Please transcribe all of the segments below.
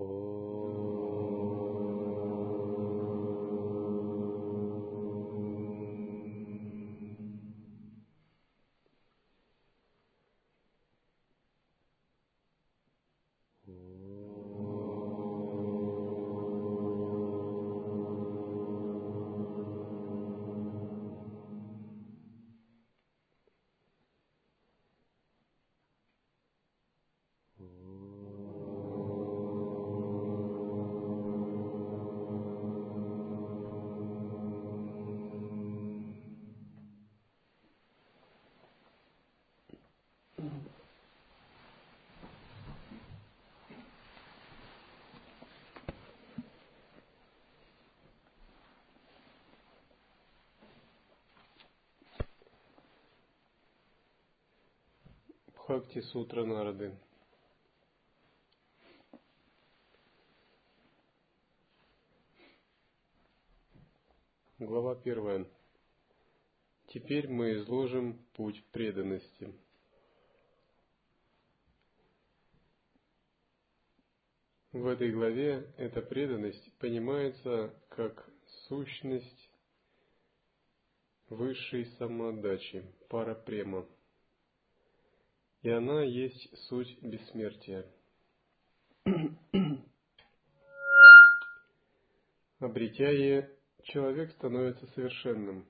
Oh. Бхакти Сутра Нарды. Глава первая. Теперь мы изложим путь преданности. В этой главе эта преданность понимается как сущность высшей самоотдачи, пара према и она есть суть бессмертия. Обретя ее, человек становится совершенным,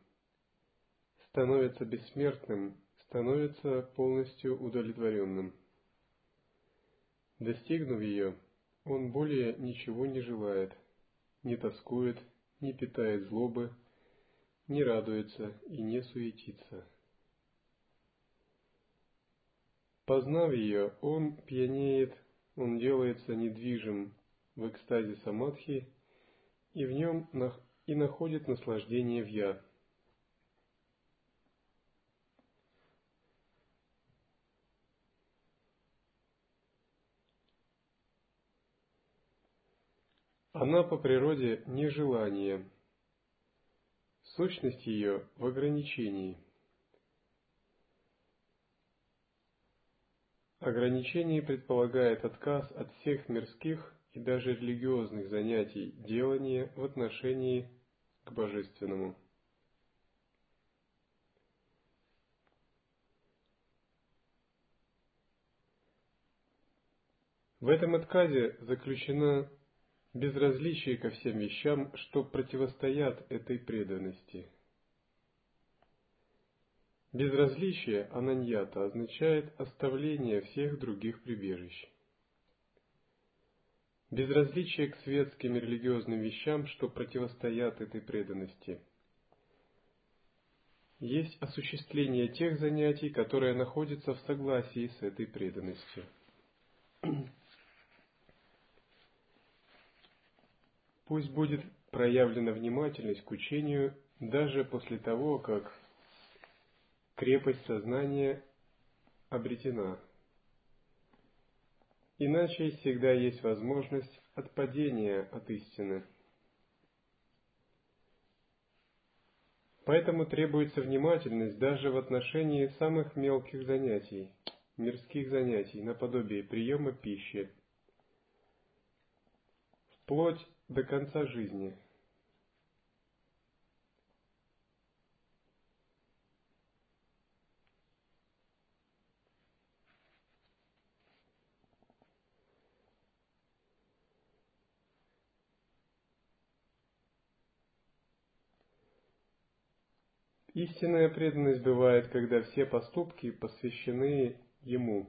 становится бессмертным, становится полностью удовлетворенным. Достигнув ее, он более ничего не желает, не тоскует, не питает злобы, не радуется и не суетится. Познав ее, он пьянеет, он делается недвижим в экстазе самадхи и в нем и находит наслаждение в «я». Она по природе нежелание, сущность ее в ограничении – Ограничение предполагает отказ от всех мирских и даже религиозных занятий делания в отношении к божественному. В этом отказе заключено безразличие ко всем вещам, что противостоят этой преданности – Безразличие ананьята означает оставление всех других прибежищ. Безразличие к светским и религиозным вещам, что противостоят этой преданности. Есть осуществление тех занятий, которые находятся в согласии с этой преданностью. Пусть будет проявлена внимательность к учению даже после того, как крепость сознания обретена. Иначе всегда есть возможность отпадения от истины. Поэтому требуется внимательность даже в отношении самых мелких занятий, мирских занятий, наподобие приема пищи, вплоть до конца жизни – Истинная преданность бывает, когда все поступки посвящены Ему.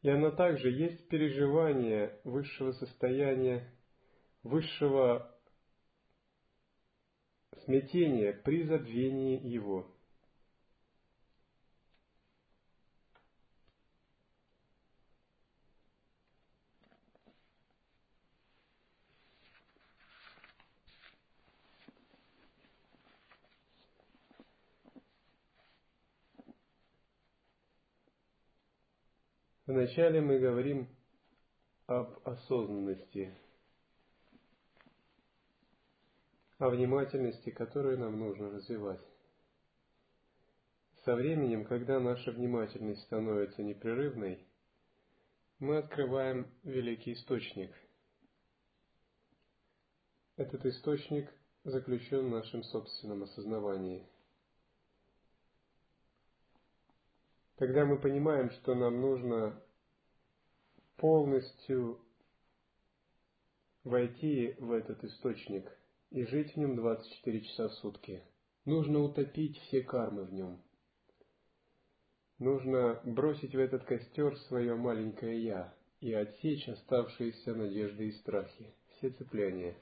И она также есть переживание высшего состояния, высшего смятения при забвении Его. Вначале мы говорим об осознанности, о внимательности, которую нам нужно развивать. Со временем, когда наша внимательность становится непрерывной, мы открываем великий источник. Этот источник заключен в нашем собственном осознавании. Тогда мы понимаем, что нам нужно полностью войти в этот источник и жить в нем 24 часа в сутки. Нужно утопить все кармы в нем. Нужно бросить в этот костер свое маленькое «я» и отсечь оставшиеся надежды и страхи, все цепляния.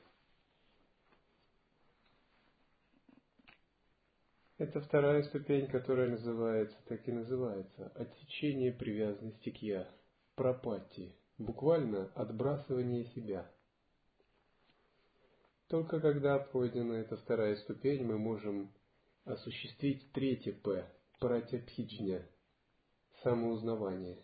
Это вторая ступень, которая называется, так и называется, отсечение привязанности к «я», пропати, буквально отбрасывание себя – только когда пройдена эта вторая ступень, мы можем осуществить третье П – пратябхиджня – самоузнавание.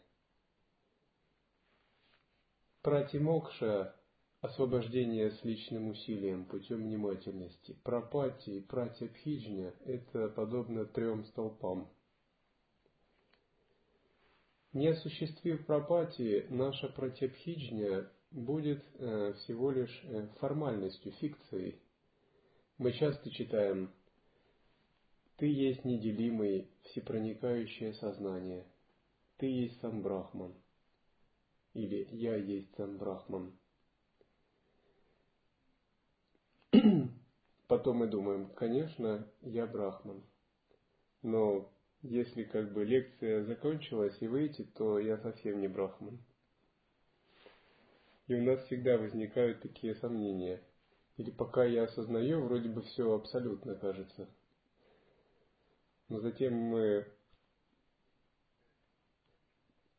Пратимокша – освобождение с личным усилием путем внимательности. Пропати и пратябхиджня – это подобно трем столпам. Не осуществив пропати, наша пратябхиджня будет э, всего лишь э, формальностью, фикцией. Мы часто читаем «Ты есть неделимый, всепроникающее сознание», «Ты есть сам Брахман» или «Я есть сам Брахман». Потом мы думаем, конечно, я Брахман. Но если как бы лекция закончилась и выйти, то я совсем не Брахман. И у нас всегда возникают такие сомнения. Или пока я осознаю, вроде бы все абсолютно кажется. Но затем мы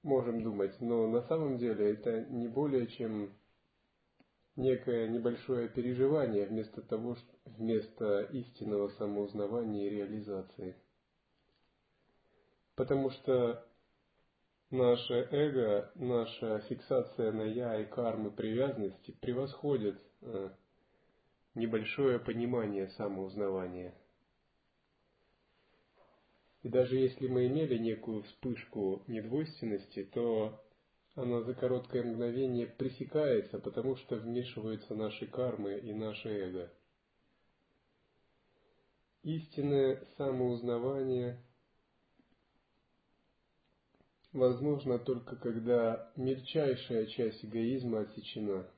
можем думать, но на самом деле это не более чем некое небольшое переживание вместо того, вместо истинного самоузнавания и реализации. Потому что наше эго, наша фиксация на я и кармы привязанности превосходит э, небольшое понимание самоузнавания. И даже если мы имели некую вспышку недвойственности, то она за короткое мгновение пресекается, потому что вмешиваются наши кармы и наше эго. Истинное самоузнавание – возможно только когда мельчайшая часть эгоизма отсечена,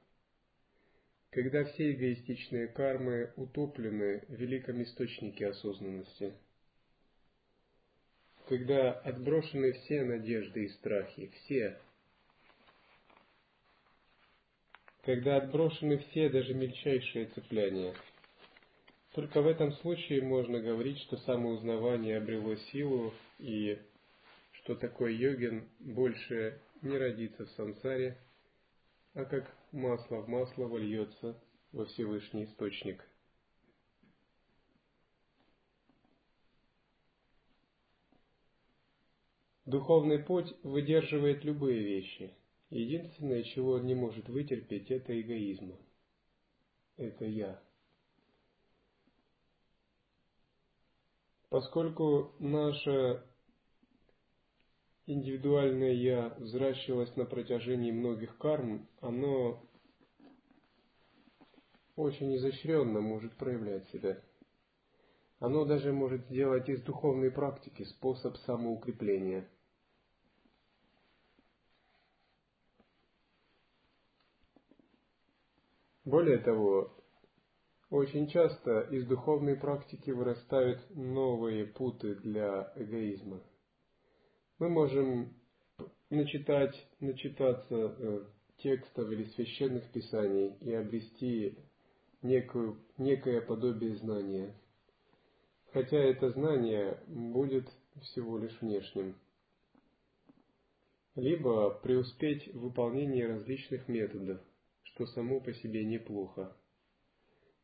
когда все эгоистичные кармы утоплены в великом источнике осознанности, когда отброшены все надежды и страхи, все, когда отброшены все даже мельчайшие цепляния. Только в этом случае можно говорить, что самоузнавание обрело силу и что такой йогин больше не родится в сансаре, а как масло в масло вольется во Всевышний Источник. Духовный путь выдерживает любые вещи. Единственное, чего он не может вытерпеть, это эгоизм. Это я. Поскольку наша индивидуальное «я» взращивалось на протяжении многих карм, оно очень изощренно может проявлять себя. Оно даже может сделать из духовной практики способ самоукрепления. Более того, очень часто из духовной практики вырастают новые путы для эгоизма – мы можем начитать, начитаться э, текстов или священных писаний и обрести некую, некое подобие знания. Хотя это знание будет всего лишь внешним. Либо преуспеть в выполнении различных методов, что само по себе неплохо.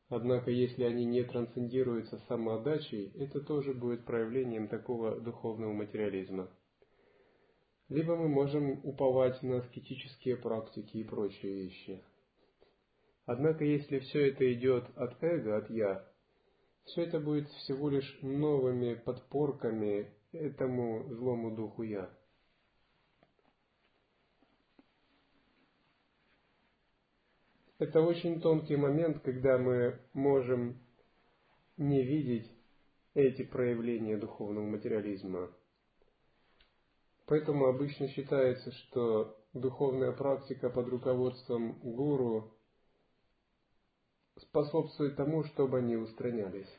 Однако, если они не трансцендируются самоотдачей, это тоже будет проявлением такого духовного материализма либо мы можем уповать на аскетические практики и прочие вещи. Однако, если все это идет от эго, от я, все это будет всего лишь новыми подпорками этому злому духу я. Это очень тонкий момент, когда мы можем не видеть эти проявления духовного материализма. Поэтому обычно считается, что духовная практика под руководством гуру способствует тому, чтобы они устранялись.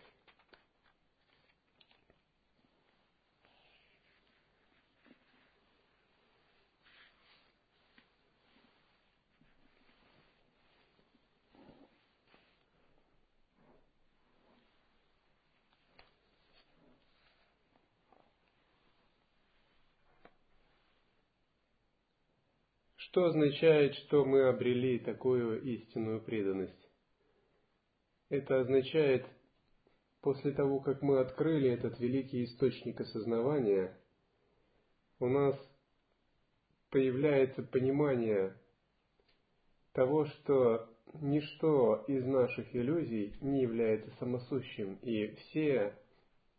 Что означает, что мы обрели такую истинную преданность? Это означает, после того, как мы открыли этот великий источник осознавания, у нас появляется понимание того, что ничто из наших иллюзий не является самосущим, и все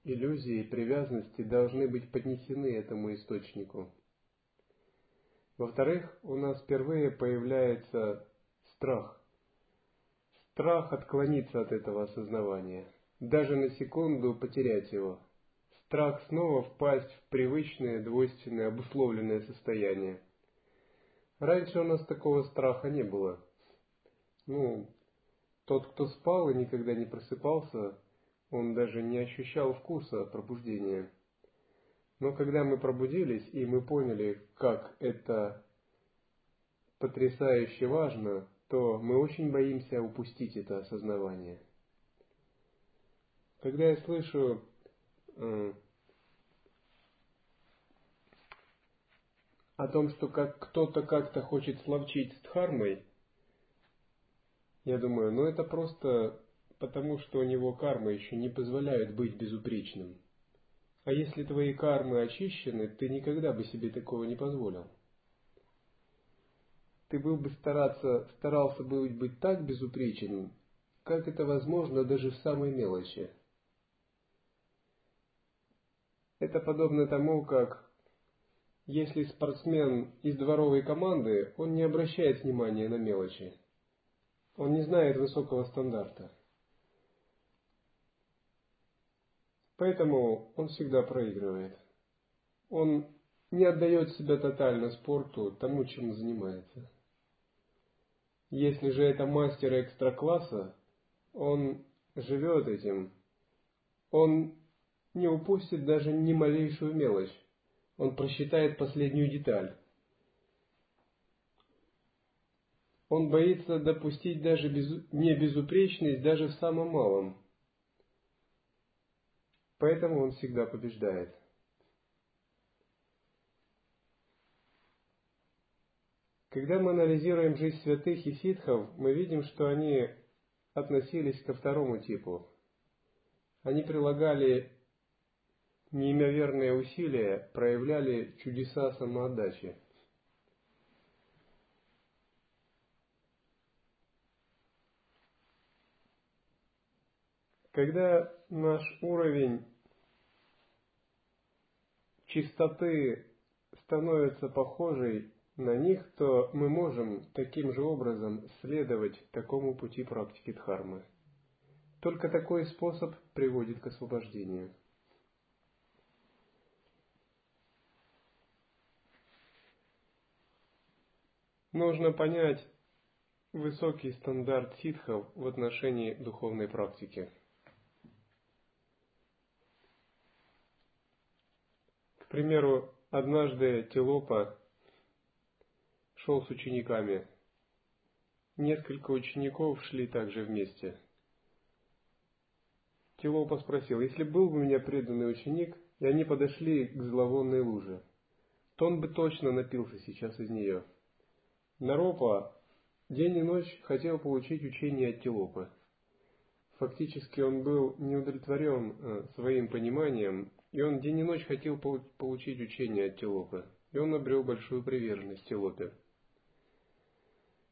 иллюзии привязанности должны быть поднесены этому источнику. Во-вторых, у нас впервые появляется страх. Страх отклониться от этого осознавания, даже на секунду потерять его. Страх снова впасть в привычное, двойственное, обусловленное состояние. Раньше у нас такого страха не было. Ну, тот, кто спал и никогда не просыпался, он даже не ощущал вкуса пробуждения. Но когда мы пробудились и мы поняли, как это потрясающе важно, то мы очень боимся упустить это осознавание. Когда я слышу э, о том, что как кто-то как-то хочет словчить с Дхармой, я думаю, ну это просто потому, что у него карма еще не позволяет быть безупречным. А если твои кармы очищены, ты никогда бы себе такого не позволил. Ты был бы стараться, старался бы быть так безупречным, как это возможно даже в самой мелочи. Это подобно тому, как если спортсмен из дворовой команды, он не обращает внимания на мелочи. Он не знает высокого стандарта. Поэтому он всегда проигрывает. Он не отдает себя тотально спорту, тому, чем занимается. Если же это мастер экстра-класса, он живет этим, он не упустит даже ни малейшую мелочь, он просчитает последнюю деталь. Он боится допустить даже не безупречность даже в самом малом – Поэтому он всегда побеждает. Когда мы анализируем жизнь святых и ситхов, мы видим, что они относились ко второму типу. Они прилагали неимоверные усилия, проявляли чудеса самоотдачи. Когда наш уровень чистоты становится похожей на них, то мы можем таким же образом следовать такому пути практики дхармы. Только такой способ приводит к освобождению. Нужно понять высокий стандарт ситхов в отношении духовной практики – примеру, однажды Телопа шел с учениками. Несколько учеников шли также вместе. Телопа спросил, если был бы у меня преданный ученик, и они подошли к зловонной луже, то он бы точно напился сейчас из нее. Наропа день и ночь хотел получить учение от Телопы. Фактически он был не удовлетворен э, своим пониманием и он день и ночь хотел получить учение от Телопы, и он обрел большую приверженность Телопе.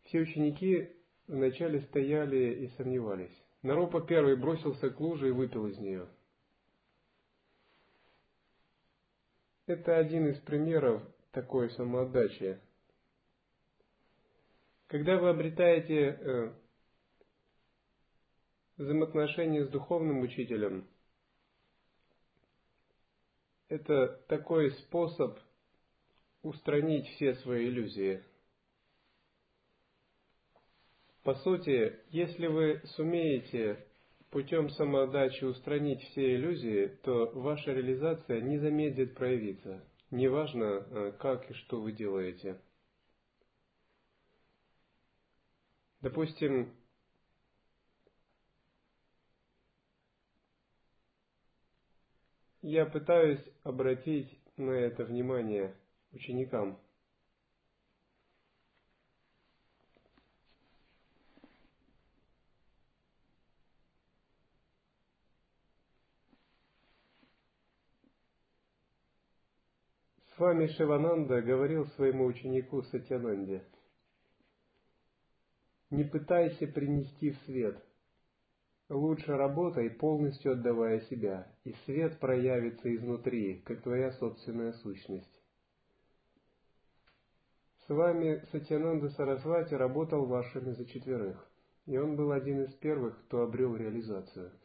Все ученики вначале стояли и сомневались. Наропа первый бросился к луже и выпил из нее. Это один из примеров такой самоотдачи. Когда вы обретаете э, взаимоотношения с духовным учителем, это такой способ устранить все свои иллюзии. По сути, если вы сумеете путем самоотдачи устранить все иллюзии, то ваша реализация не замедлит проявиться. Неважно, э, как и что вы делаете. Допустим, я пытаюсь обратить на это внимание ученикам – С вами Шивананда говорил своему ученику Сатянанде. Не пытайся принести в свет. Лучше работай, полностью отдавая себя, и свет проявится изнутри, как твоя собственная сущность. С вами Сатянанда Сарасвати работал вашими за четверых, и он был один из первых, кто обрел реализацию –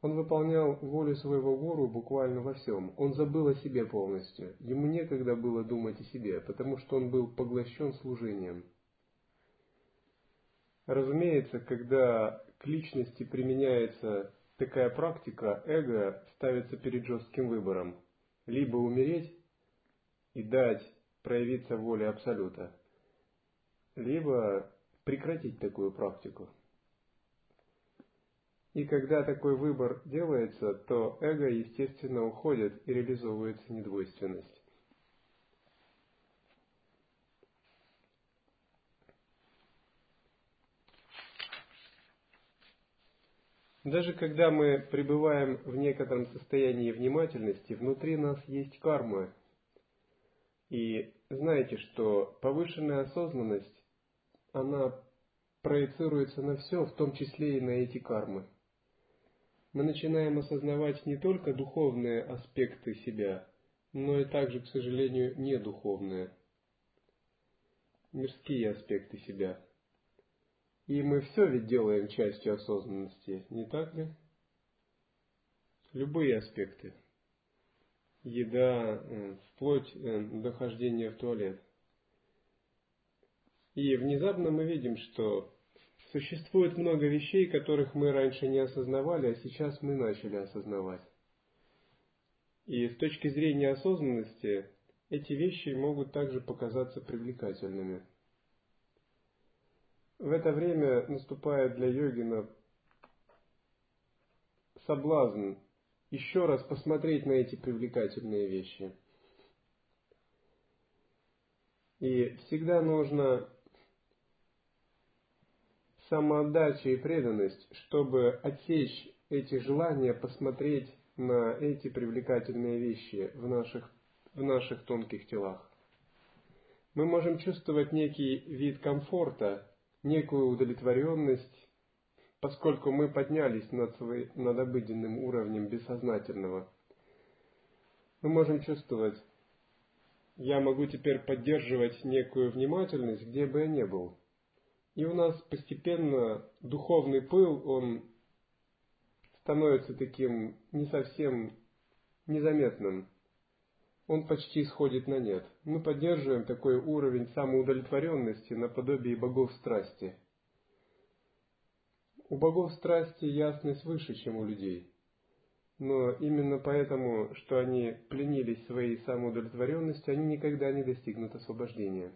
он выполнял волю своего гуру буквально во всем. Он забыл о себе полностью. Ему некогда было думать о себе, потому что он был поглощен служением. Разумеется, когда к личности применяется такая практика, эго ставится перед жестким выбором. Либо умереть и дать проявиться воле Абсолюта, либо прекратить такую практику. И когда такой выбор делается, то эго, естественно, уходит и реализовывается недвойственность. Даже когда мы пребываем в некотором состоянии внимательности, внутри нас есть карма. И знаете, что повышенная осознанность, она проецируется на все, в том числе и на эти кармы мы начинаем осознавать не только духовные аспекты себя, но и также, к сожалению, недуховные, мирские аспекты себя. И мы все ведь делаем частью осознанности, не так ли? Любые аспекты. Еда, э, вплоть э, до хождения в туалет. И внезапно мы видим, что Существует много вещей, которых мы раньше не осознавали, а сейчас мы начали осознавать. И с точки зрения осознанности, эти вещи могут также показаться привлекательными. В это время наступает для йогина соблазн еще раз посмотреть на эти привлекательные вещи. И всегда нужно самоотдача и преданность, чтобы отсечь эти желания, посмотреть на эти привлекательные вещи в наших, в наших тонких телах. Мы можем чувствовать некий вид комфорта, некую удовлетворенность, поскольку мы поднялись над, свой, над обыденным уровнем бессознательного. Мы можем чувствовать, я могу теперь поддерживать некую внимательность, где бы я ни был – и у нас постепенно духовный пыл, он становится таким не совсем незаметным. Он почти сходит на нет. Мы поддерживаем такой уровень самоудовлетворенности наподобие богов страсти. У богов страсти ясность выше, чем у людей. Но именно поэтому, что они пленились своей самоудовлетворенностью, они никогда не достигнут освобождения.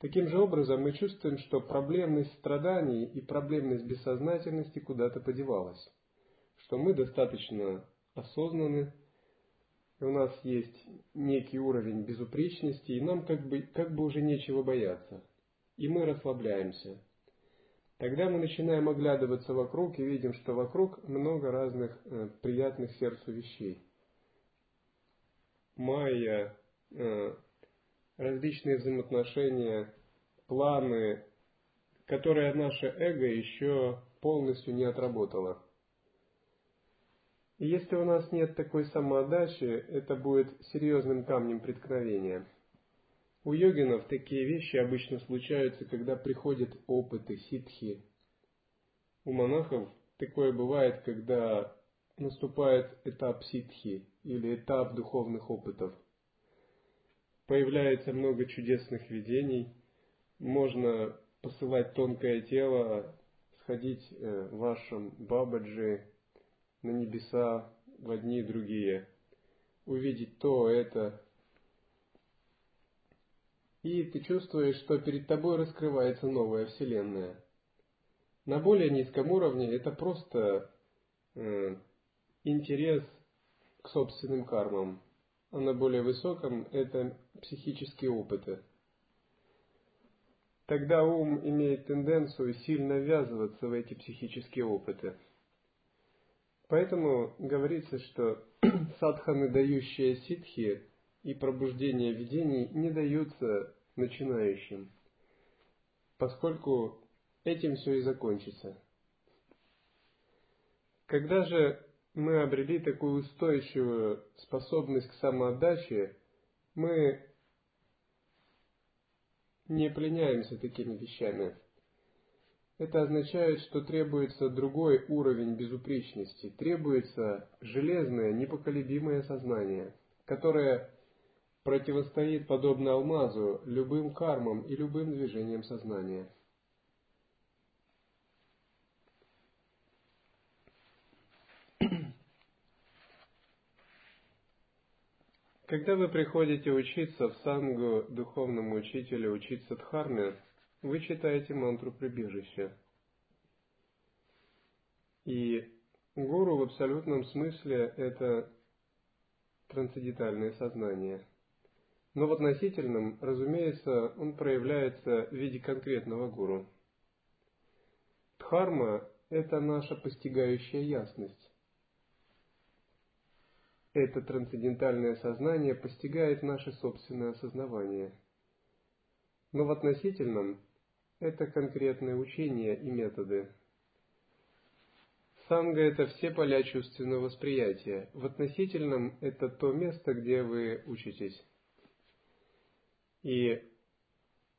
Таким же образом мы чувствуем, что проблемность страданий и проблемность бессознательности куда-то подевалась, что мы достаточно осознаны, и у нас есть некий уровень безупречности, и нам как бы, как бы уже нечего бояться, и мы расслабляемся. Тогда мы начинаем оглядываться вокруг и видим, что вокруг много разных э, приятных сердцу вещей. Майя, э, различные взаимоотношения, планы, которые наше эго еще полностью не отработало. И если у нас нет такой самоотдачи, это будет серьезным камнем преткновения. У йогинов такие вещи обычно случаются, когда приходят опыты, ситхи. У монахов такое бывает, когда наступает этап ситхи или этап духовных опытов. Появляется много чудесных видений, можно посылать тонкое тело, сходить э, в вашем бабаджи на небеса в одни и другие, увидеть то, это, и ты чувствуешь, что перед тобой раскрывается новая вселенная. На более низком уровне это просто э, интерес к собственным кармам, а на более высоком это психические опыты. Тогда ум имеет тенденцию сильно ввязываться в эти психические опыты. Поэтому говорится, что садханы, дающие ситхи, и пробуждение видений не даются начинающим, поскольку этим все и закончится. Когда же мы обрели такую устойчивую способность к самоотдаче, мы не пленяемся такими вещами. Это означает, что требуется другой уровень безупречности, требуется железное, непоколебимое сознание, которое противостоит, подобно алмазу, любым кармам и любым движениям сознания. Когда вы приходите учиться в сангу духовному учителю учиться дхарме, вы читаете мантру прибежища. И гуру в абсолютном смысле это трансцендентальное сознание – но в относительном, разумеется, он проявляется в виде конкретного гуру. Дхарма – это наша постигающая ясность. Это трансцендентальное сознание постигает наше собственное осознавание. Но в относительном – это конкретные учения и методы. Санга – это все поля чувственного восприятия. В относительном – это то место, где вы учитесь. И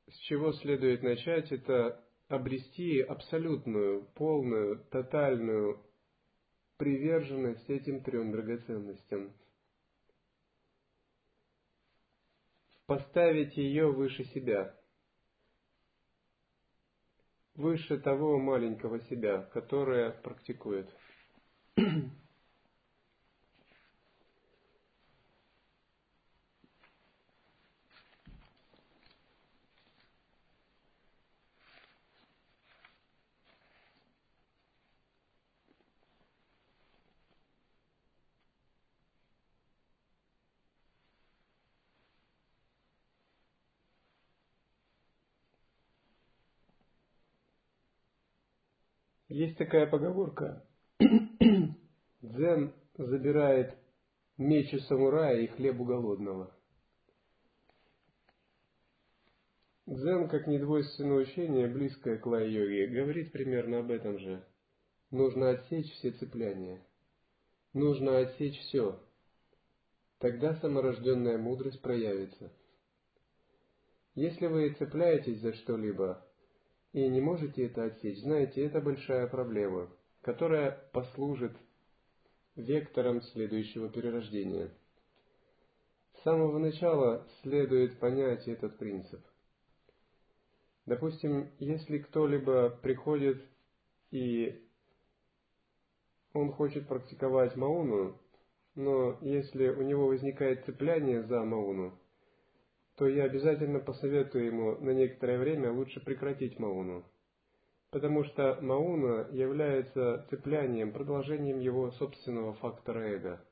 с чего следует начать, это обрести абсолютную, полную, тотальную приверженность этим трем драгоценностям. Поставить ее выше себя, выше того маленького себя, которое практикует. Есть такая поговорка. Дзен забирает меч у самурая и хлеб у голодного. Дзен, как недвойственное учение, близкое к лай-йоге, говорит примерно об этом же. Нужно отсечь все цепляния. Нужно отсечь все. Тогда саморожденная мудрость проявится. Если вы цепляетесь за что-либо, и не можете это отсечь, знаете, это большая проблема, которая послужит вектором следующего перерождения. С самого начала следует понять этот принцип. Допустим, если кто-либо приходит и он хочет практиковать мауну, но если у него возникает цепляние за мауну, то я обязательно посоветую ему на некоторое время лучше прекратить мауну. Потому что мауна является цеплянием, продолжением его собственного фактора эго –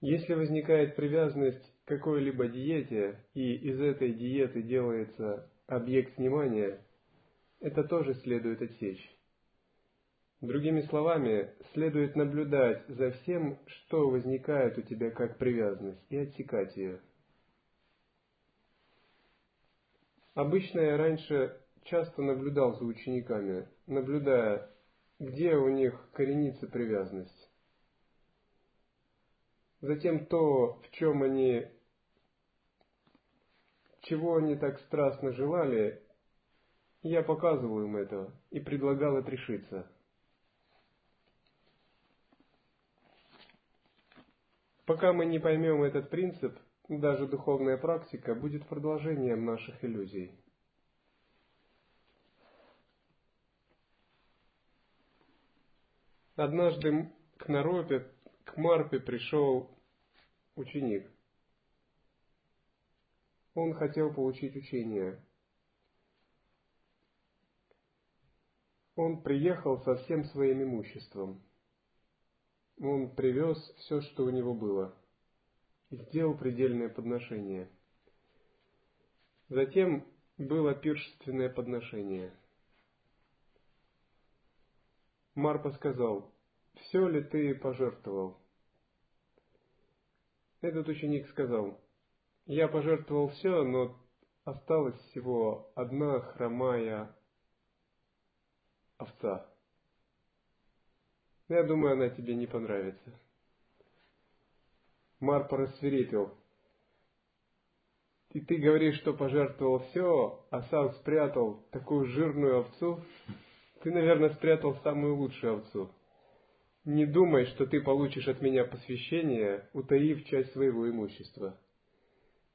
Если возникает привязанность к какой-либо диете, и из этой диеты делается объект внимания, это тоже следует отсечь. Другими словами, следует наблюдать за всем, что возникает у тебя как привязанность, и отсекать ее. Обычно я раньше часто наблюдал за учениками, наблюдая, где у них коренится привязанность. Затем то, в чем они, чего они так страстно желали, я показывал им это и предлагал отрешиться. Пока мы не поймем этот принцип, даже духовная практика будет продолжением наших иллюзий. Однажды к Наропе, к Марпе пришел ученик. Он хотел получить учение. Он приехал со всем своим имуществом. Он привез все, что у него было, и сделал предельное подношение. Затем было пиршественное подношение. Марпа сказал, «Все ли ты пожертвовал?» Этот ученик сказал, «Я пожертвовал все, но осталась всего одна хромая овца». Я думаю, она тебе не понравится. Марпа рассверепел. И ты говоришь, что пожертвовал все, а сам спрятал такую жирную овцу? Ты, наверное, спрятал самую лучшую овцу. Не думай, что ты получишь от меня посвящение, утаив часть своего имущества.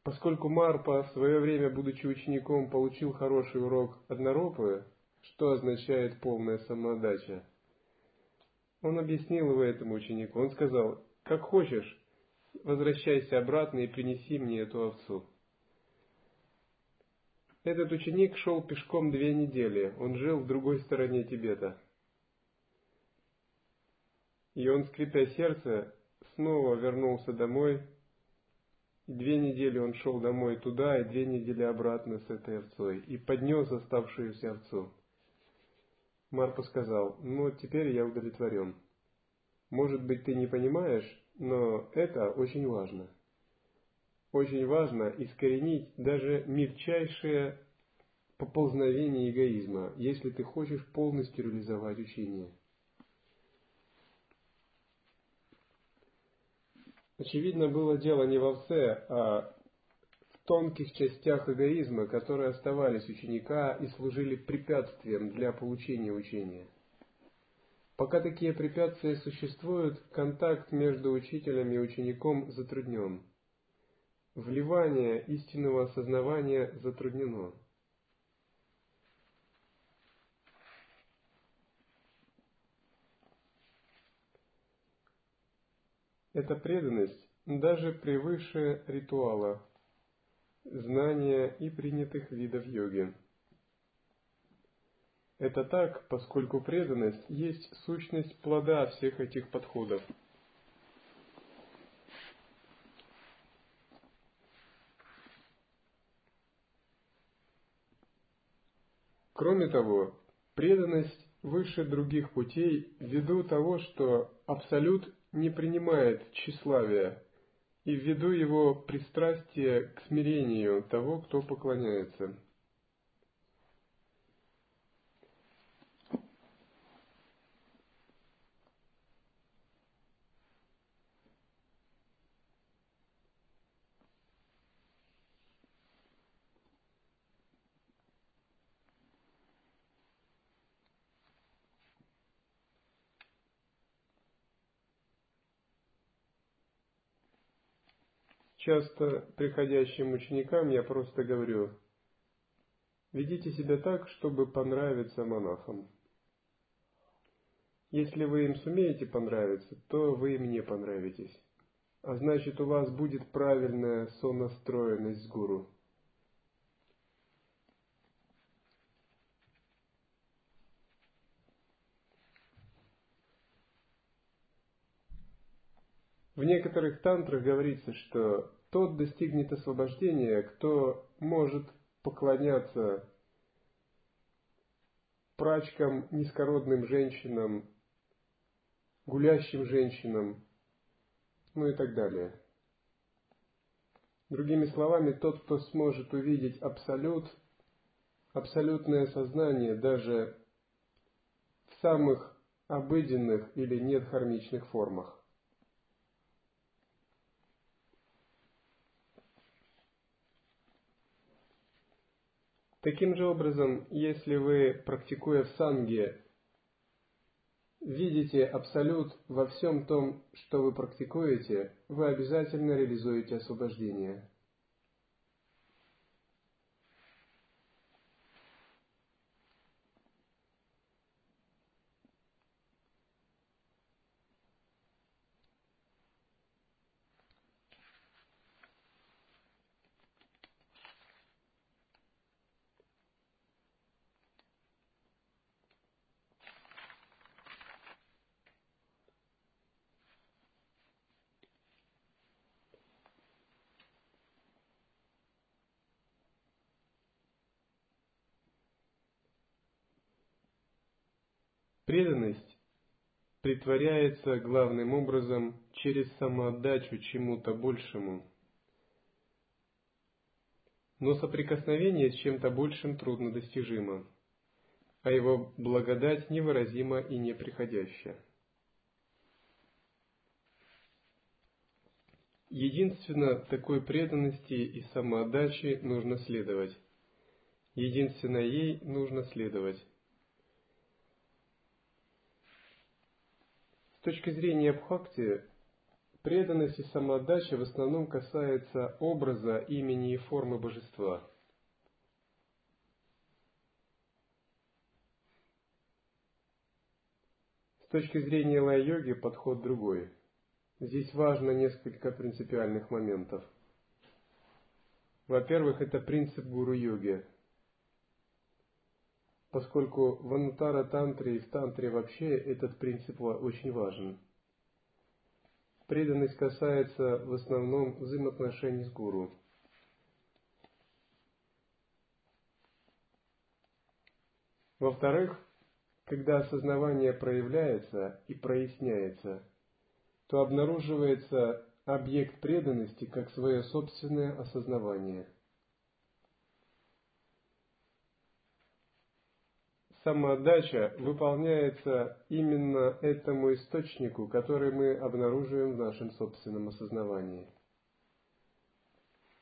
Поскольку Марпа в свое время, будучи учеником, получил хороший урок одноропы, что означает полная самоотдача, он объяснил его этому ученику. Он сказал, как хочешь, возвращайся обратно и принеси мне эту овцу. Этот ученик шел пешком две недели. Он жил в другой стороне Тибета. И он, скрипя сердце, снова вернулся домой. И две недели он шел домой туда, и две недели обратно с этой овцой. И поднес оставшуюся овцу. Марпа сказал, ну, теперь я удовлетворен. Может быть, ты не понимаешь, но это очень важно. Очень важно искоренить даже мельчайшее поползновение эгоизма, если ты хочешь полностью реализовать учение. Очевидно, было дело не в овце, а тонких частях эгоизма, которые оставались ученика и служили препятствием для получения учения. Пока такие препятствия существуют, контакт между учителем и учеником затруднен. Вливание истинного осознавания затруднено. Эта преданность даже превыше ритуала, знания и принятых видов йоги. Это так, поскольку преданность есть сущность плода всех этих подходов. Кроме того, преданность выше других путей ввиду того, что Абсолют не принимает тщеславия и ввиду его пристрастия к смирению того, кто поклоняется. Часто приходящим ученикам я просто говорю, ведите себя так, чтобы понравиться монахам. Если вы им сумеете понравиться, то вы им не понравитесь. А значит, у вас будет правильная сонастроенность с гуру. Некоторых тантрах говорится, что тот достигнет освобождения, кто может поклоняться прачкам, низкородным женщинам гулящим женщинам, ну и так далее. Другими словами, тот, кто сможет увидеть абсолют, абсолютное сознание даже в самых обыденных или нет хармичных формах. Таким же образом, если вы, практикуя в санге, видите абсолют во всем том, что вы практикуете, вы обязательно реализуете освобождение. Преданность притворяется главным образом через самоотдачу чему-то большему. Но соприкосновение с чем-то большим трудно достижимо, а его благодать невыразима и неприходящая. Единственно такой преданности и самоотдачи нужно следовать. Единственно ей нужно следовать. Точки зрения Бхакти, преданность и самоотдача в основном касается образа, имени и формы божества. С точки зрения лай-йоги подход другой. Здесь важно несколько принципиальных моментов. Во-первых, это принцип гуру-йоги – поскольку в Анутара Тантре и в Тантре вообще этот принцип очень важен. Преданность касается в основном взаимоотношений с гуру. Во-вторых, когда осознавание проявляется и проясняется, то обнаруживается объект преданности как свое собственное осознавание – самоотдача выполняется именно этому источнику, который мы обнаруживаем в нашем собственном осознавании.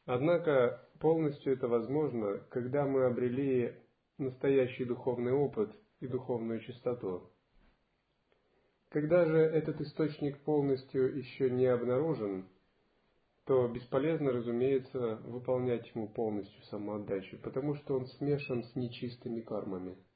Однако полностью это возможно, когда мы обрели настоящий духовный опыт и духовную чистоту. Когда же этот источник полностью еще не обнаружен, то бесполезно, разумеется, выполнять ему полностью самоотдачу, потому что он смешан с нечистыми кармами –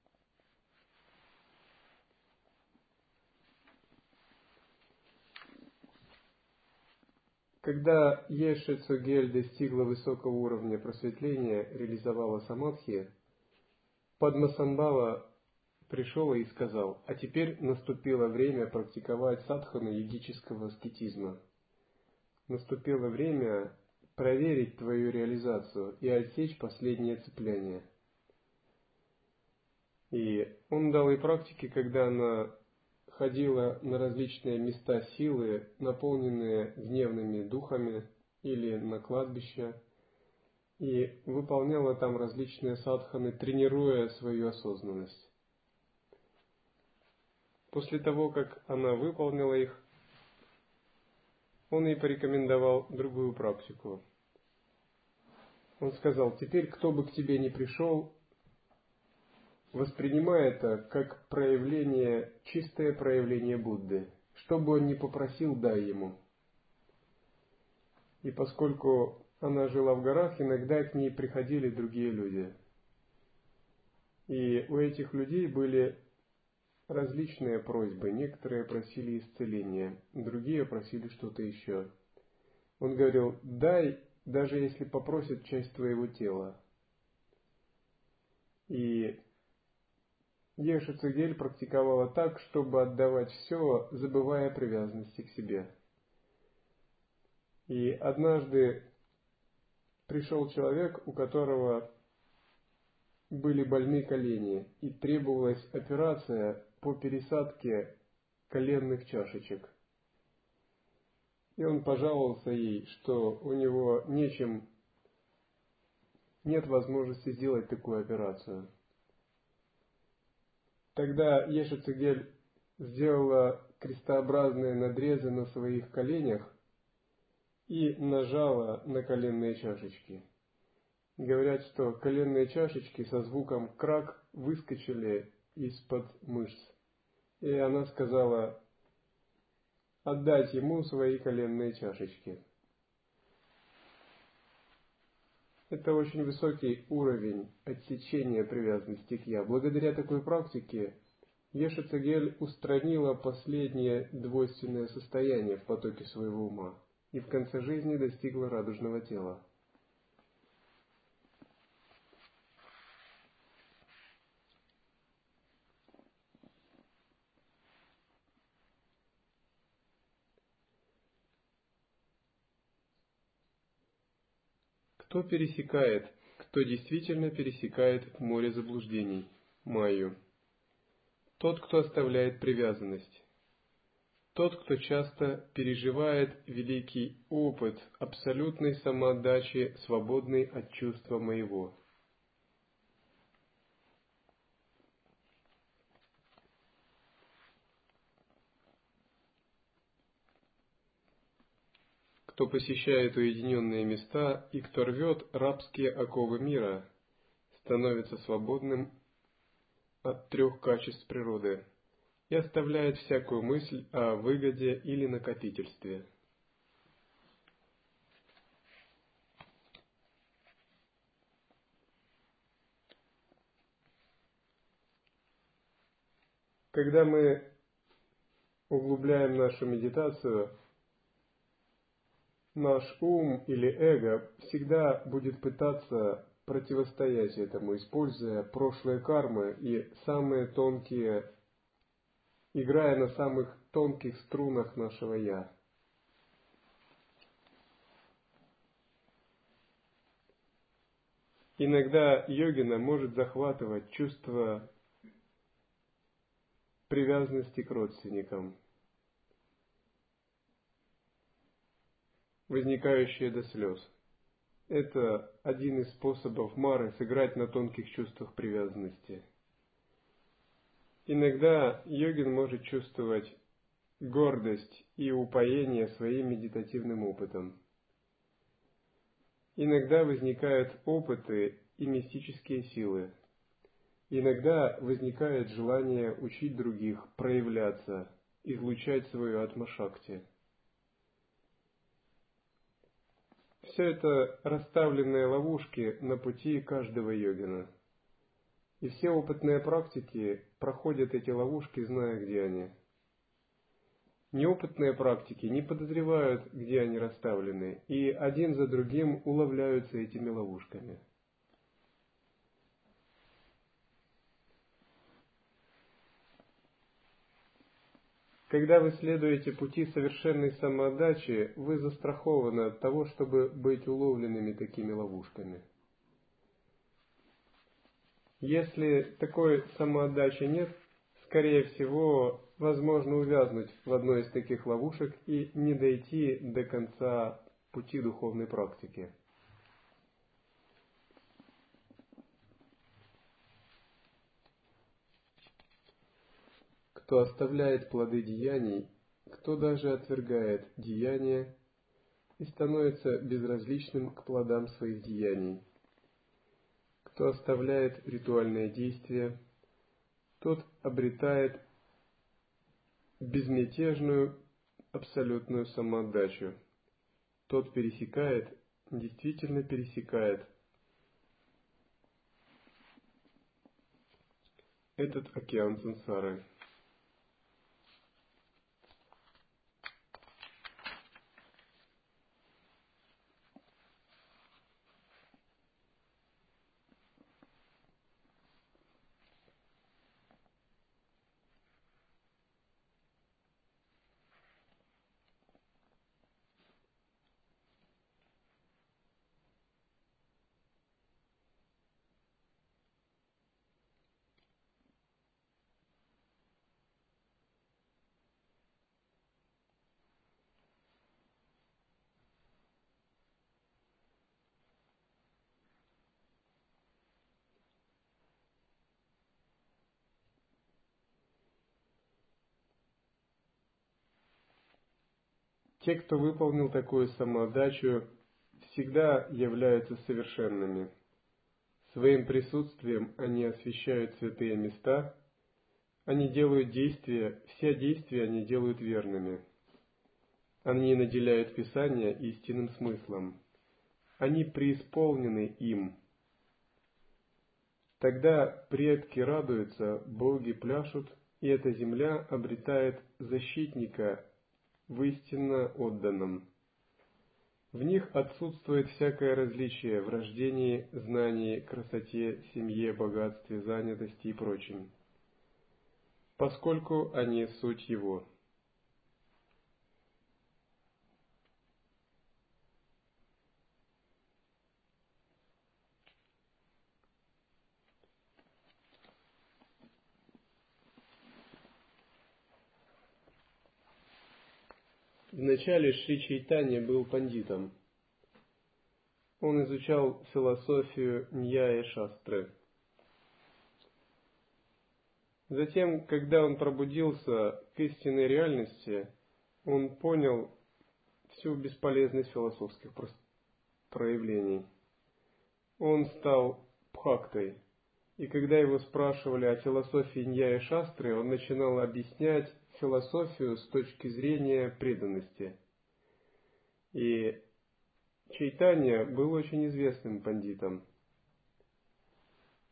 Когда Еше Цугель достигла высокого уровня просветления, реализовала самадхи, Падмасамбава пришел и сказал, а теперь наступило время практиковать садхану йогического аскетизма. Наступило время проверить твою реализацию и отсечь последнее цепляние. И он дал ей практики, когда она ходила на различные места силы, наполненные гневными духами, или на кладбище, и выполняла там различные садханы, тренируя свою осознанность. После того, как она выполнила их, он ей порекомендовал другую практику. Он сказал, теперь кто бы к тебе ни пришел, воспринимая это как проявление, чистое проявление Будды. Что бы он ни попросил, дай ему. И поскольку она жила в горах, иногда к ней приходили другие люди. И у этих людей были различные просьбы. Некоторые просили исцеления, другие просили что-то еще. Он говорил, дай, даже если попросят часть твоего тела. И Еша Цигель практиковала так, чтобы отдавать все, забывая привязанности к себе. И однажды пришел человек, у которого были больны колени, и требовалась операция по пересадке коленных чашечек. И он пожаловался ей, что у него нечем, нет возможности сделать такую операцию. Тогда Еша Цигель сделала крестообразные надрезы на своих коленях и нажала на коленные чашечки. Говорят, что коленные чашечки со звуком крак выскочили из-под мышц. И она сказала, отдать ему свои коленные чашечки. Это очень высокий уровень отсечения привязанности к «я». Благодаря такой практике Еша Цегель устранила последнее двойственное состояние в потоке своего ума и в конце жизни достигла радужного тела. Кто пересекает, кто действительно пересекает море заблуждений, Майю? Тот, кто оставляет привязанность. Тот, кто часто переживает великий опыт абсолютной самоотдачи, свободной от чувства моего. Кто посещает уединенные места и кто рвет рабские оковы мира, становится свободным от трех качеств природы и оставляет всякую мысль о выгоде или накопительстве. Когда мы углубляем нашу медитацию, наш ум или эго всегда будет пытаться противостоять этому, используя прошлые кармы и самые тонкие, играя на самых тонких струнах нашего «я». Иногда йогина может захватывать чувство привязанности к родственникам – возникающее до слез. Это один из способов Мары сыграть на тонких чувствах привязанности. Иногда йогин может чувствовать гордость и упоение своим медитативным опытом. Иногда возникают опыты и мистические силы. Иногда возникает желание учить других, проявляться, излучать свою атмашакти – Все это расставленные ловушки на пути каждого йогина. И все опытные практики проходят эти ловушки, зная, где они. Неопытные практики не подозревают, где они расставлены, и один за другим уловляются этими ловушками. Когда вы следуете пути совершенной самоотдачи, вы застрахованы от того, чтобы быть уловленными такими ловушками. Если такой самоотдачи нет, скорее всего, возможно увязнуть в одной из таких ловушек и не дойти до конца пути духовной практики. Кто оставляет плоды деяний, кто даже отвергает деяния и становится безразличным к плодам своих деяний, кто оставляет ритуальные действия, тот обретает безмятежную абсолютную самоотдачу. Тот пересекает, действительно пересекает этот океан сансары. Те, кто выполнил такую самоотдачу, всегда являются совершенными. Своим присутствием они освещают святые места, они делают действия, все действия они делают верными. Они наделяют Писание истинным смыслом. Они преисполнены им. Тогда предки радуются, боги пляшут, и эта земля обретает защитника в истинно отданном. В них отсутствует всякое различие в рождении, знании, красоте, семье, богатстве, занятости и прочем, поскольку они суть его. Вначале Шри Чайтанья был пандитом. Он изучал философию Ньяя Шастры. Затем, когда он пробудился к истинной реальности, он понял всю бесполезность философских проявлений. Он стал пхактой, и когда его спрашивали о философии Ньяя Шастры, он начинал объяснять философию с точки зрения преданности. И Чайтанья был очень известным пандитом.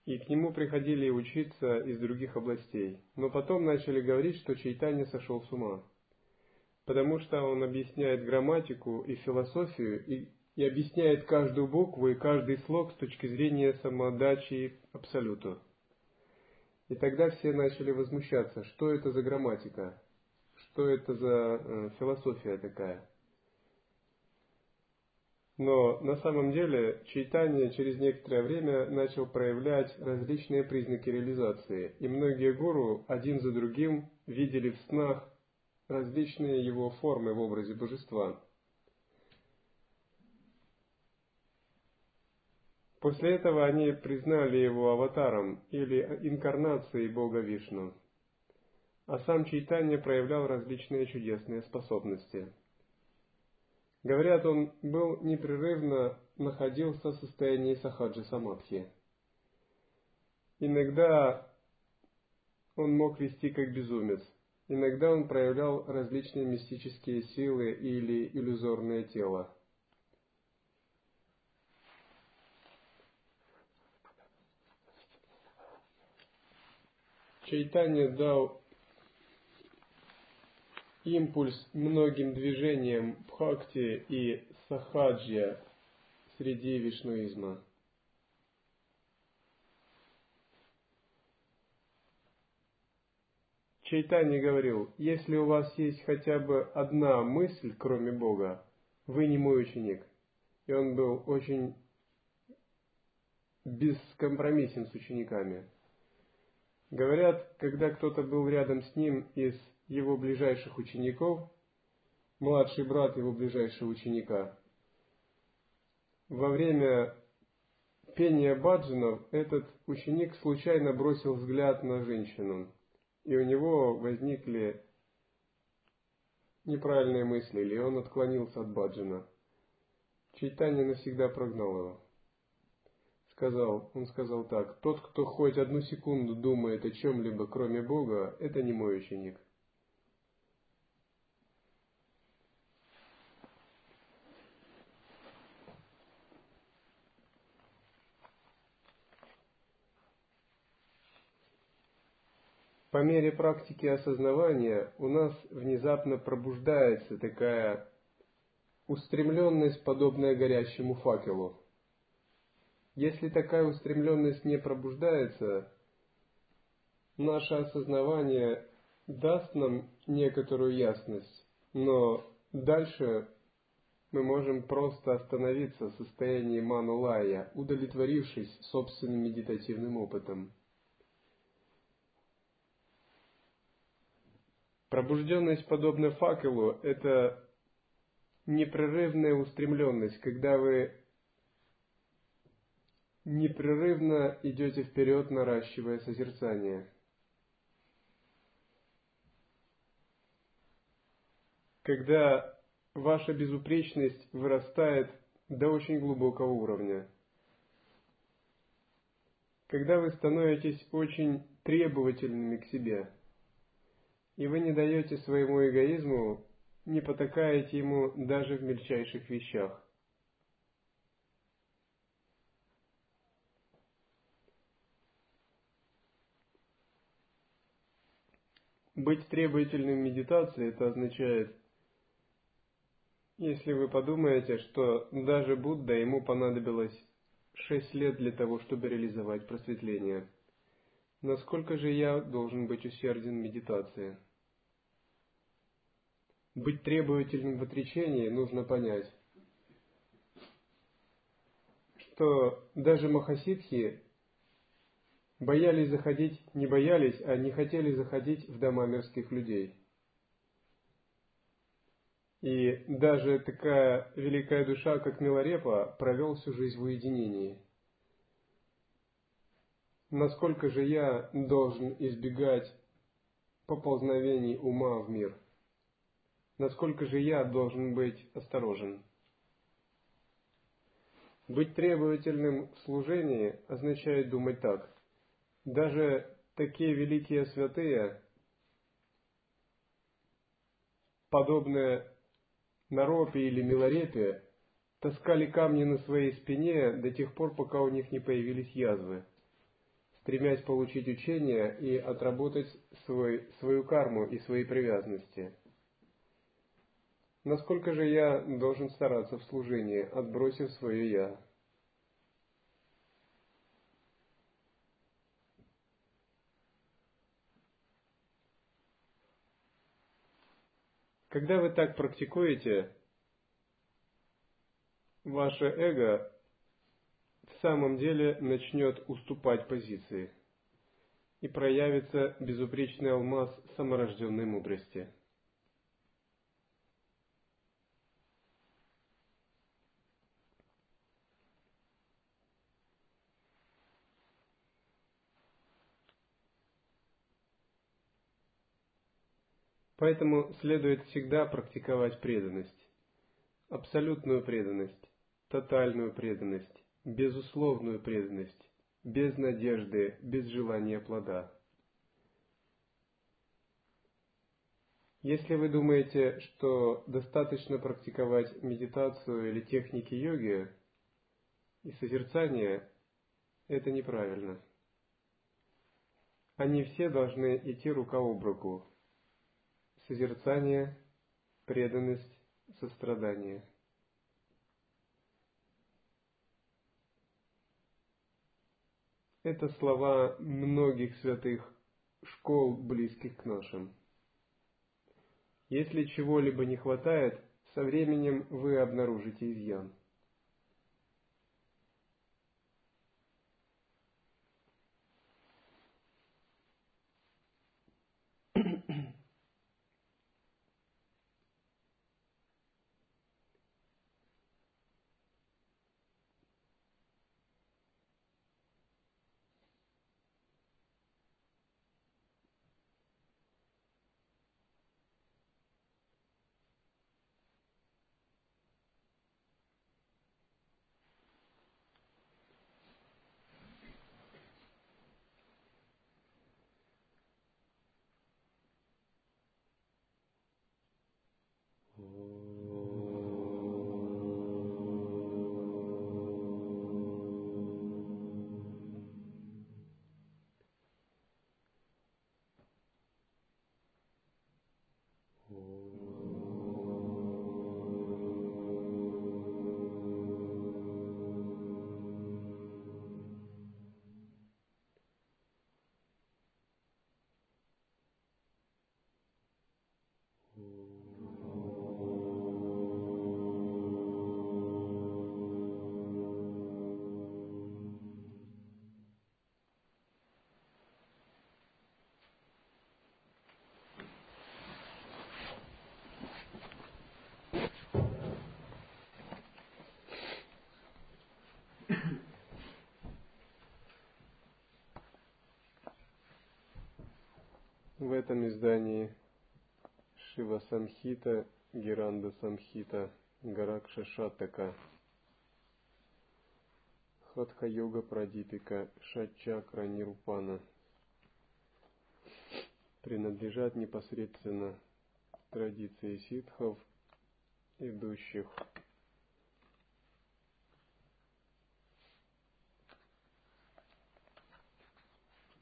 И к нему приходили учиться из других областей. Но потом начали говорить, что Чайтанья сошел с ума. Потому что он объясняет грамматику и философию, и, и объясняет каждую букву и каждый слог с точки зрения самоотдачи Абсолюту. И тогда все начали возмущаться, что это за грамматика, что это за э, философия такая. Но на самом деле читание через некоторое время начал проявлять различные признаки реализации, и многие гуру один за другим видели в снах различные его формы в образе божества. После этого они признали его аватаром или инкарнацией Бога Вишну. А сам Чайтанья проявлял различные чудесные способности. Говорят, он был непрерывно находился в состоянии сахаджи самадхи. Иногда он мог вести как безумец, иногда он проявлял различные мистические силы или иллюзорное тело. Чайтанья дал импульс многим движениям бхакти и сахаджья среди вишнуизма. Чайтани говорил, если у вас есть хотя бы одна мысль, кроме Бога, вы не мой ученик. И он был очень бескомпромиссен с учениками. Говорят, когда кто-то был рядом с ним из его ближайших учеников, младший брат его ближайшего ученика, во время пения баджанов этот ученик случайно бросил взгляд на женщину, и у него возникли неправильные мысли, или он отклонился от баджана. Чайтанья навсегда прогнал его сказал, он сказал так, тот, кто хоть одну секунду думает о чем-либо, кроме Бога, это не мой ученик. По мере практики осознавания у нас внезапно пробуждается такая устремленность, подобная горящему факелу – если такая устремленность не пробуждается, наше осознавание даст нам некоторую ясность, но дальше мы можем просто остановиться в состоянии манулая, удовлетворившись собственным медитативным опытом. Пробужденность, подобно факелу, это непрерывная устремленность, когда вы непрерывно идете вперед, наращивая созерцание. Когда ваша безупречность вырастает до очень глубокого уровня. Когда вы становитесь очень требовательными к себе, и вы не даете своему эгоизму, не потакаете ему даже в мельчайших вещах. Быть требовательным в медитации это означает, если вы подумаете, что даже Будда ему понадобилось шесть лет для того, чтобы реализовать просветление. Насколько же я должен быть усерден в медитации? Быть требовательным в отречении нужно понять, что даже махасидхи боялись заходить, не боялись, а не хотели заходить в дома мирских людей. И даже такая великая душа, как Миларепа, провел всю жизнь в уединении. Насколько же я должен избегать поползновений ума в мир? Насколько же я должен быть осторожен? Быть требовательным в служении означает думать так. Даже такие великие святые, подобные Наропе или Милорепе, таскали камни на своей спине до тех пор, пока у них не появились язвы, стремясь получить учение и отработать свой, свою карму и свои привязанности. Насколько же я должен стараться в служении, отбросив свое «я»? Когда вы так практикуете, ваше эго в самом деле начнет уступать позиции и проявится безупречный алмаз саморожденной мудрости – Поэтому следует всегда практиковать преданность. Абсолютную преданность, тотальную преданность, безусловную преданность, без надежды, без желания плода. Если вы думаете, что достаточно практиковать медитацию или техники йоги и созерцание, это неправильно. Они все должны идти рука об руку, созерцание, преданность, сострадание. Это слова многих святых школ, близких к нашим. Если чего-либо не хватает, со временем вы обнаружите изъян – В этом издании Шива Самхита Гиранда Самхита, Гаракша Шатака, Хатха Йога Прадипика, Шатчакра Нирупана. Принадлежат непосредственно традиции ситхов, идущих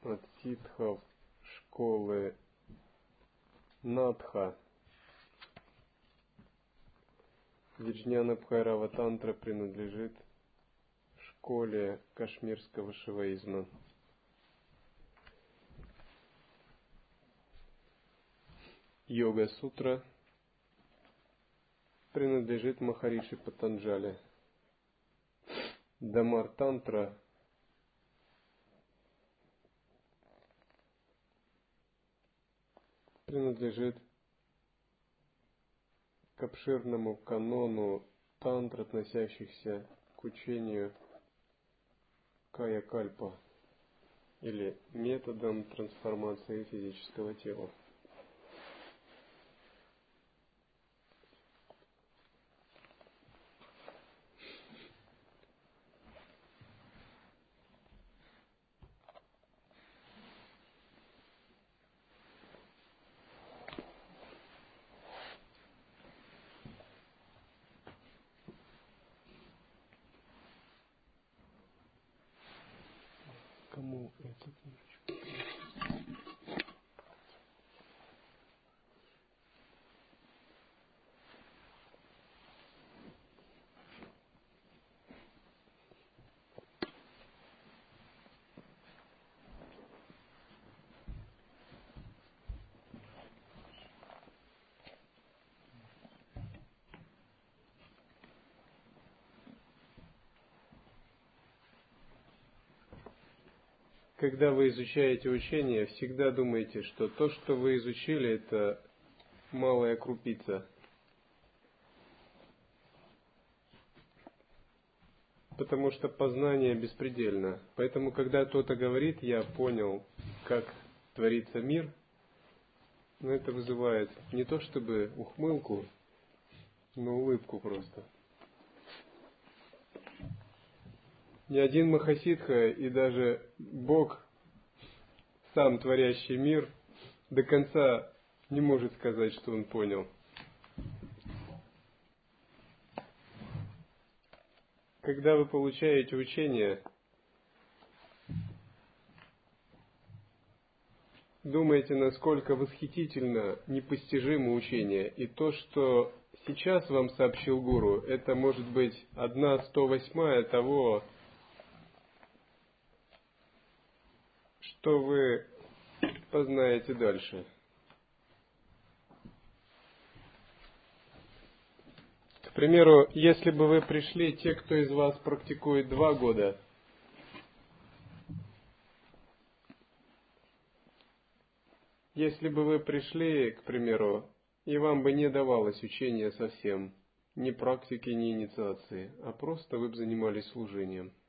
от ситхов школы Надха. Виджняна Бхайрава Тантра принадлежит школе кашмирского шиваизма. Йога Сутра принадлежит Махариши Патанджали. Дамар Тантра принадлежит к обширному канону тантр, относящихся к учению Кая Кальпа или методом трансформации физического тела. Кому эту книжечку? Когда вы изучаете учение, всегда думайте, что то, что вы изучили, это малая крупица. Потому что познание беспредельно. Поэтому, когда кто-то говорит, я понял, как творится мир, но это вызывает не то чтобы ухмылку, но улыбку просто. Ни один Махасидха и даже Бог, сам творящий мир, до конца не может сказать, что он понял. Когда вы получаете учение, думаете, насколько восхитительно, непостижимо учение, и то, что сейчас вам сообщил гуру, это может быть одна сто восьмая того, что вы познаете дальше. К примеру, если бы вы пришли, те, кто из вас практикует два года, если бы вы пришли, к примеру, и вам бы не давалось учение совсем, ни практики, ни инициации, а просто вы бы занимались служением –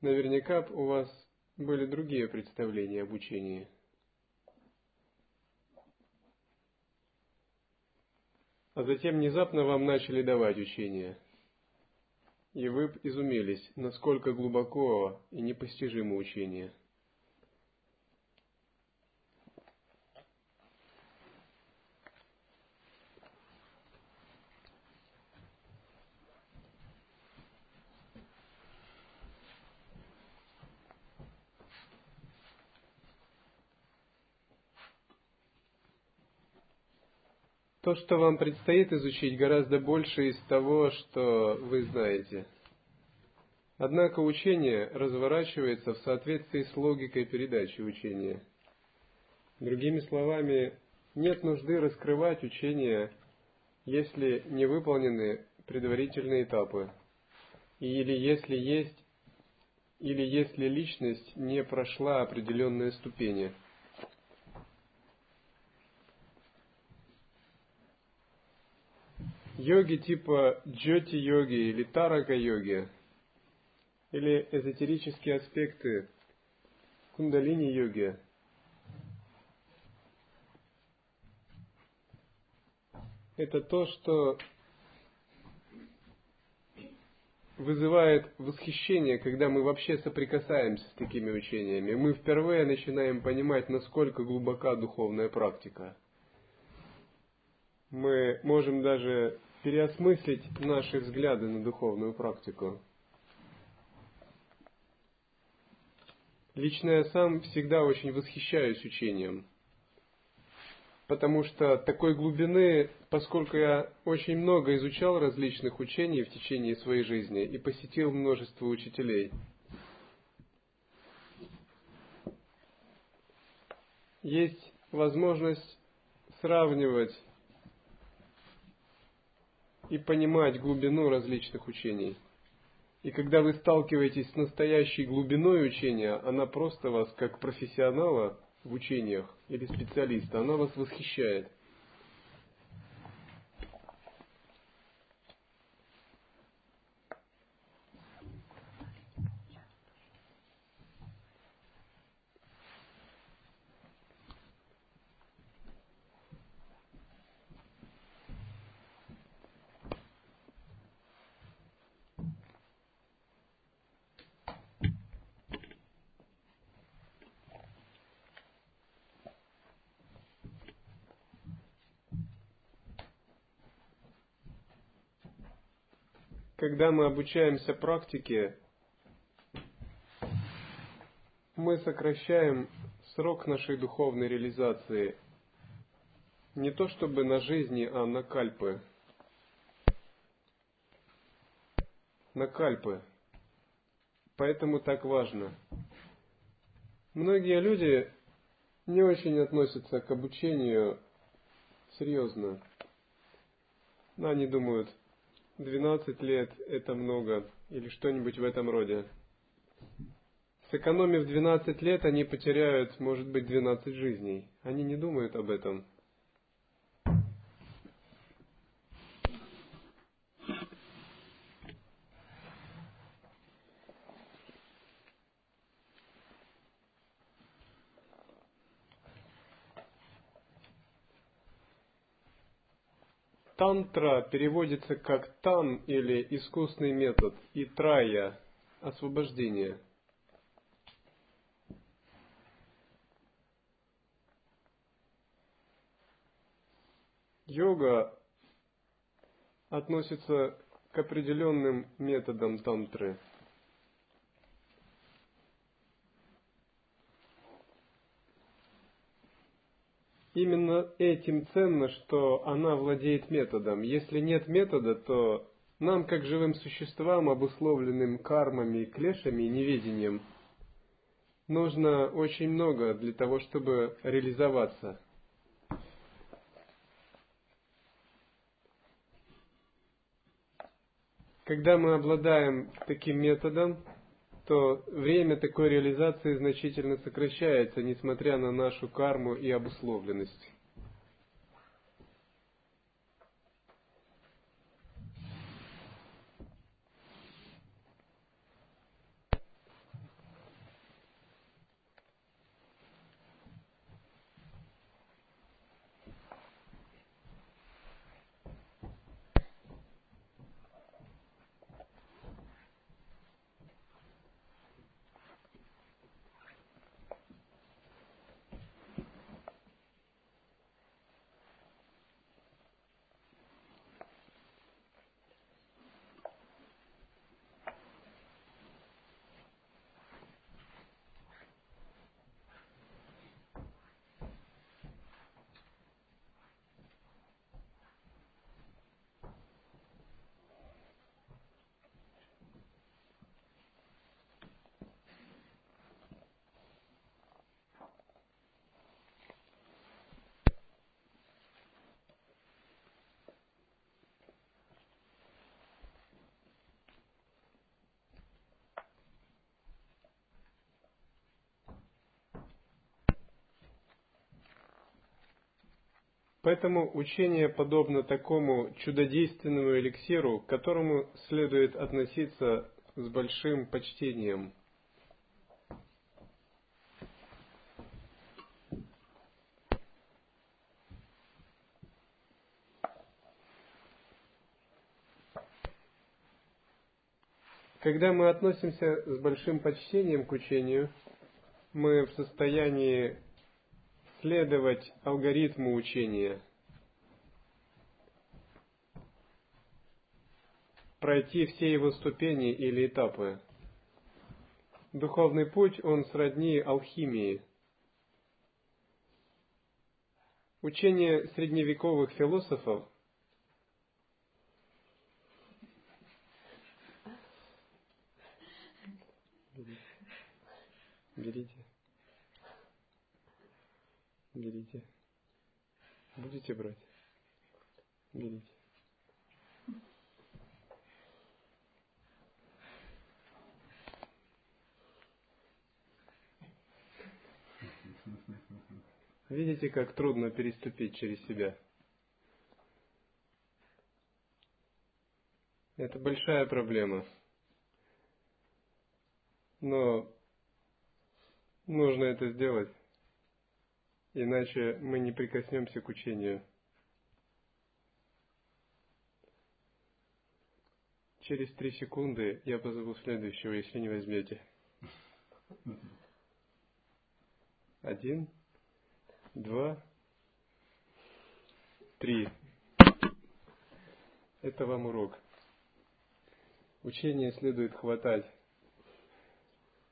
Наверняка у вас были другие представления об учении. А затем внезапно вам начали давать учение. И вы изумились, насколько глубоко и непостижимо учение – То, что вам предстоит изучить, гораздо больше из того, что вы знаете. Однако учение разворачивается в соответствии с логикой передачи учения. Другими словами, нет нужды раскрывать учение, если не выполнены предварительные этапы, или если есть, или если личность не прошла определенные ступени – йоги типа джоти-йоги или тарака-йоги, или эзотерические аспекты кундалини-йоги, это то, что вызывает восхищение, когда мы вообще соприкасаемся с такими учениями. Мы впервые начинаем понимать, насколько глубока духовная практика. Мы можем даже переосмыслить наши взгляды на духовную практику. Лично я сам всегда очень восхищаюсь учением – потому что такой глубины, поскольку я очень много изучал различных учений в течение своей жизни и посетил множество учителей, есть возможность сравнивать и понимать глубину различных учений. И когда вы сталкиваетесь с настоящей глубиной учения, она просто вас, как профессионала, в учениях или специалиста, она вас восхищает. Когда мы обучаемся практике, мы сокращаем срок нашей духовной реализации не то чтобы на жизни, а на кальпы. На кальпы. Поэтому так важно. Многие люди не очень относятся к обучению серьезно. Но они думают, 12 лет – это много, или что-нибудь в этом роде. Сэкономив 12 лет, они потеряют, может быть, 12 жизней. Они не думают об этом – Тантра переводится как тан или искусный метод и трая – освобождение. Йога относится к определенным методам тантры – именно этим ценно, что она владеет методом. Если нет метода, то нам, как живым существам, обусловленным кармами, клешами и неведением, нужно очень много для того, чтобы реализоваться. Когда мы обладаем таким методом, то время такой реализации значительно сокращается, несмотря на нашу карму и обусловленность. Поэтому учение подобно такому чудодейственному эликсиру, к которому следует относиться с большим почтением. Когда мы относимся с большим почтением к учению, мы в состоянии следовать алгоритму учения, пройти все его ступени или этапы. Духовный путь, он сродни алхимии. Учение средневековых философов Берите. Берите. Будете брать? Берите. Видите, как трудно переступить через себя? Это большая проблема. Но нужно это сделать, иначе мы не прикоснемся к учению. Через три секунды я позову следующего, если не возьмете. Один два, три. Это вам урок. Учение следует хватать,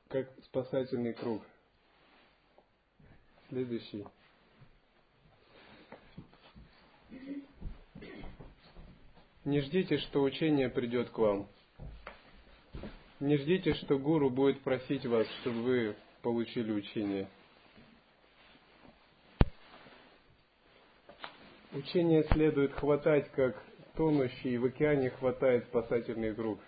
как спасательный круг. Следующий. Не ждите, что учение придет к вам. Не ждите, что гуру будет просить вас, чтобы вы получили учение. Учение следует хватать, как тонущий в океане хватает спасательный круг.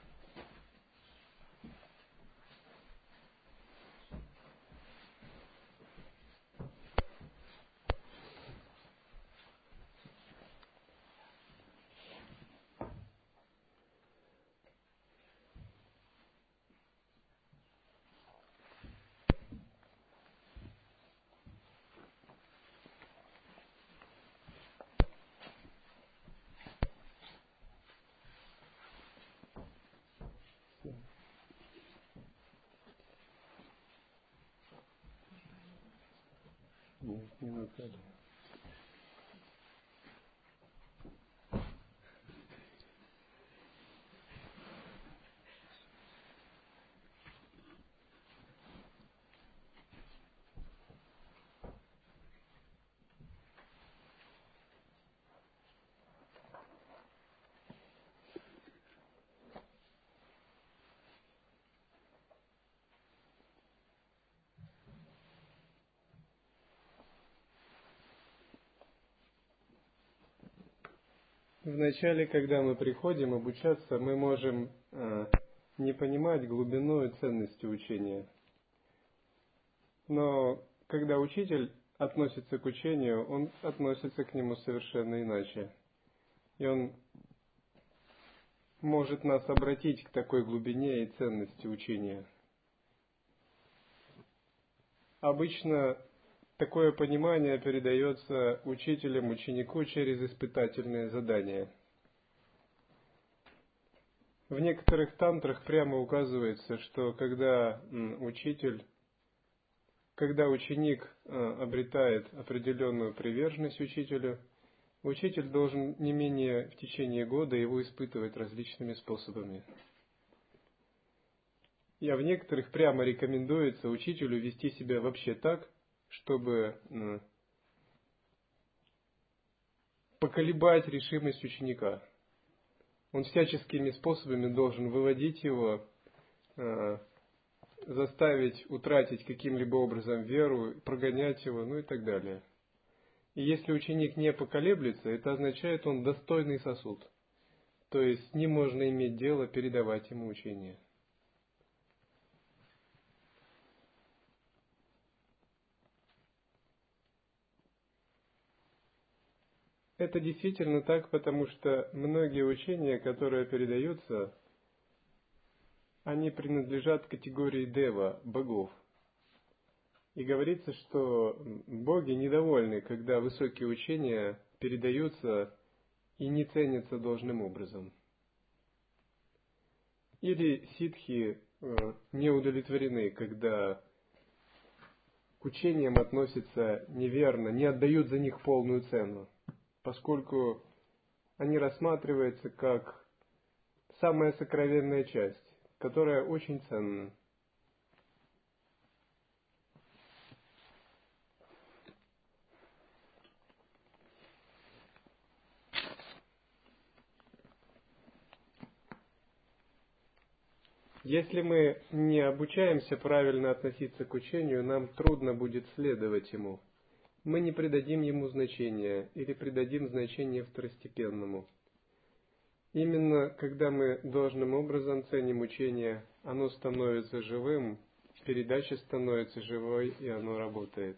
Нет, Вначале, когда мы приходим обучаться, мы можем э, не понимать глубину и ценности учения. Но когда учитель относится к учению, он относится к нему совершенно иначе. И он может нас обратить к такой глубине и ценности учения. Обычно Такое понимание передается учителем ученику через испытательные задания. В некоторых тантрах прямо указывается, что когда учитель, когда ученик э, обретает определенную приверженность учителю, учитель должен не менее в течение года его испытывать различными способами. И в некоторых прямо рекомендуется учителю вести себя вообще так, чтобы ну, поколебать решимость ученика. Он всяческими способами должен выводить его, э, заставить утратить каким-либо образом веру, прогонять его, ну и так далее. И если ученик не поколеблется, это означает, он достойный сосуд. То есть с ним можно иметь дело, передавать ему учение. Это действительно так, потому что многие учения, которые передаются, они принадлежат категории дева, богов. И говорится, что боги недовольны, когда высокие учения передаются и не ценятся должным образом. Или ситхи э, не удовлетворены, когда к учениям относятся неверно, не отдают за них полную цену, поскольку они рассматриваются как самая сокровенная часть, которая очень ценна. Если мы не обучаемся правильно относиться к учению, нам трудно будет следовать ему. Мы не придадим ему значения или придадим значение второстепенному. Именно когда мы должным образом ценим учение, оно становится живым, передача становится живой и оно работает.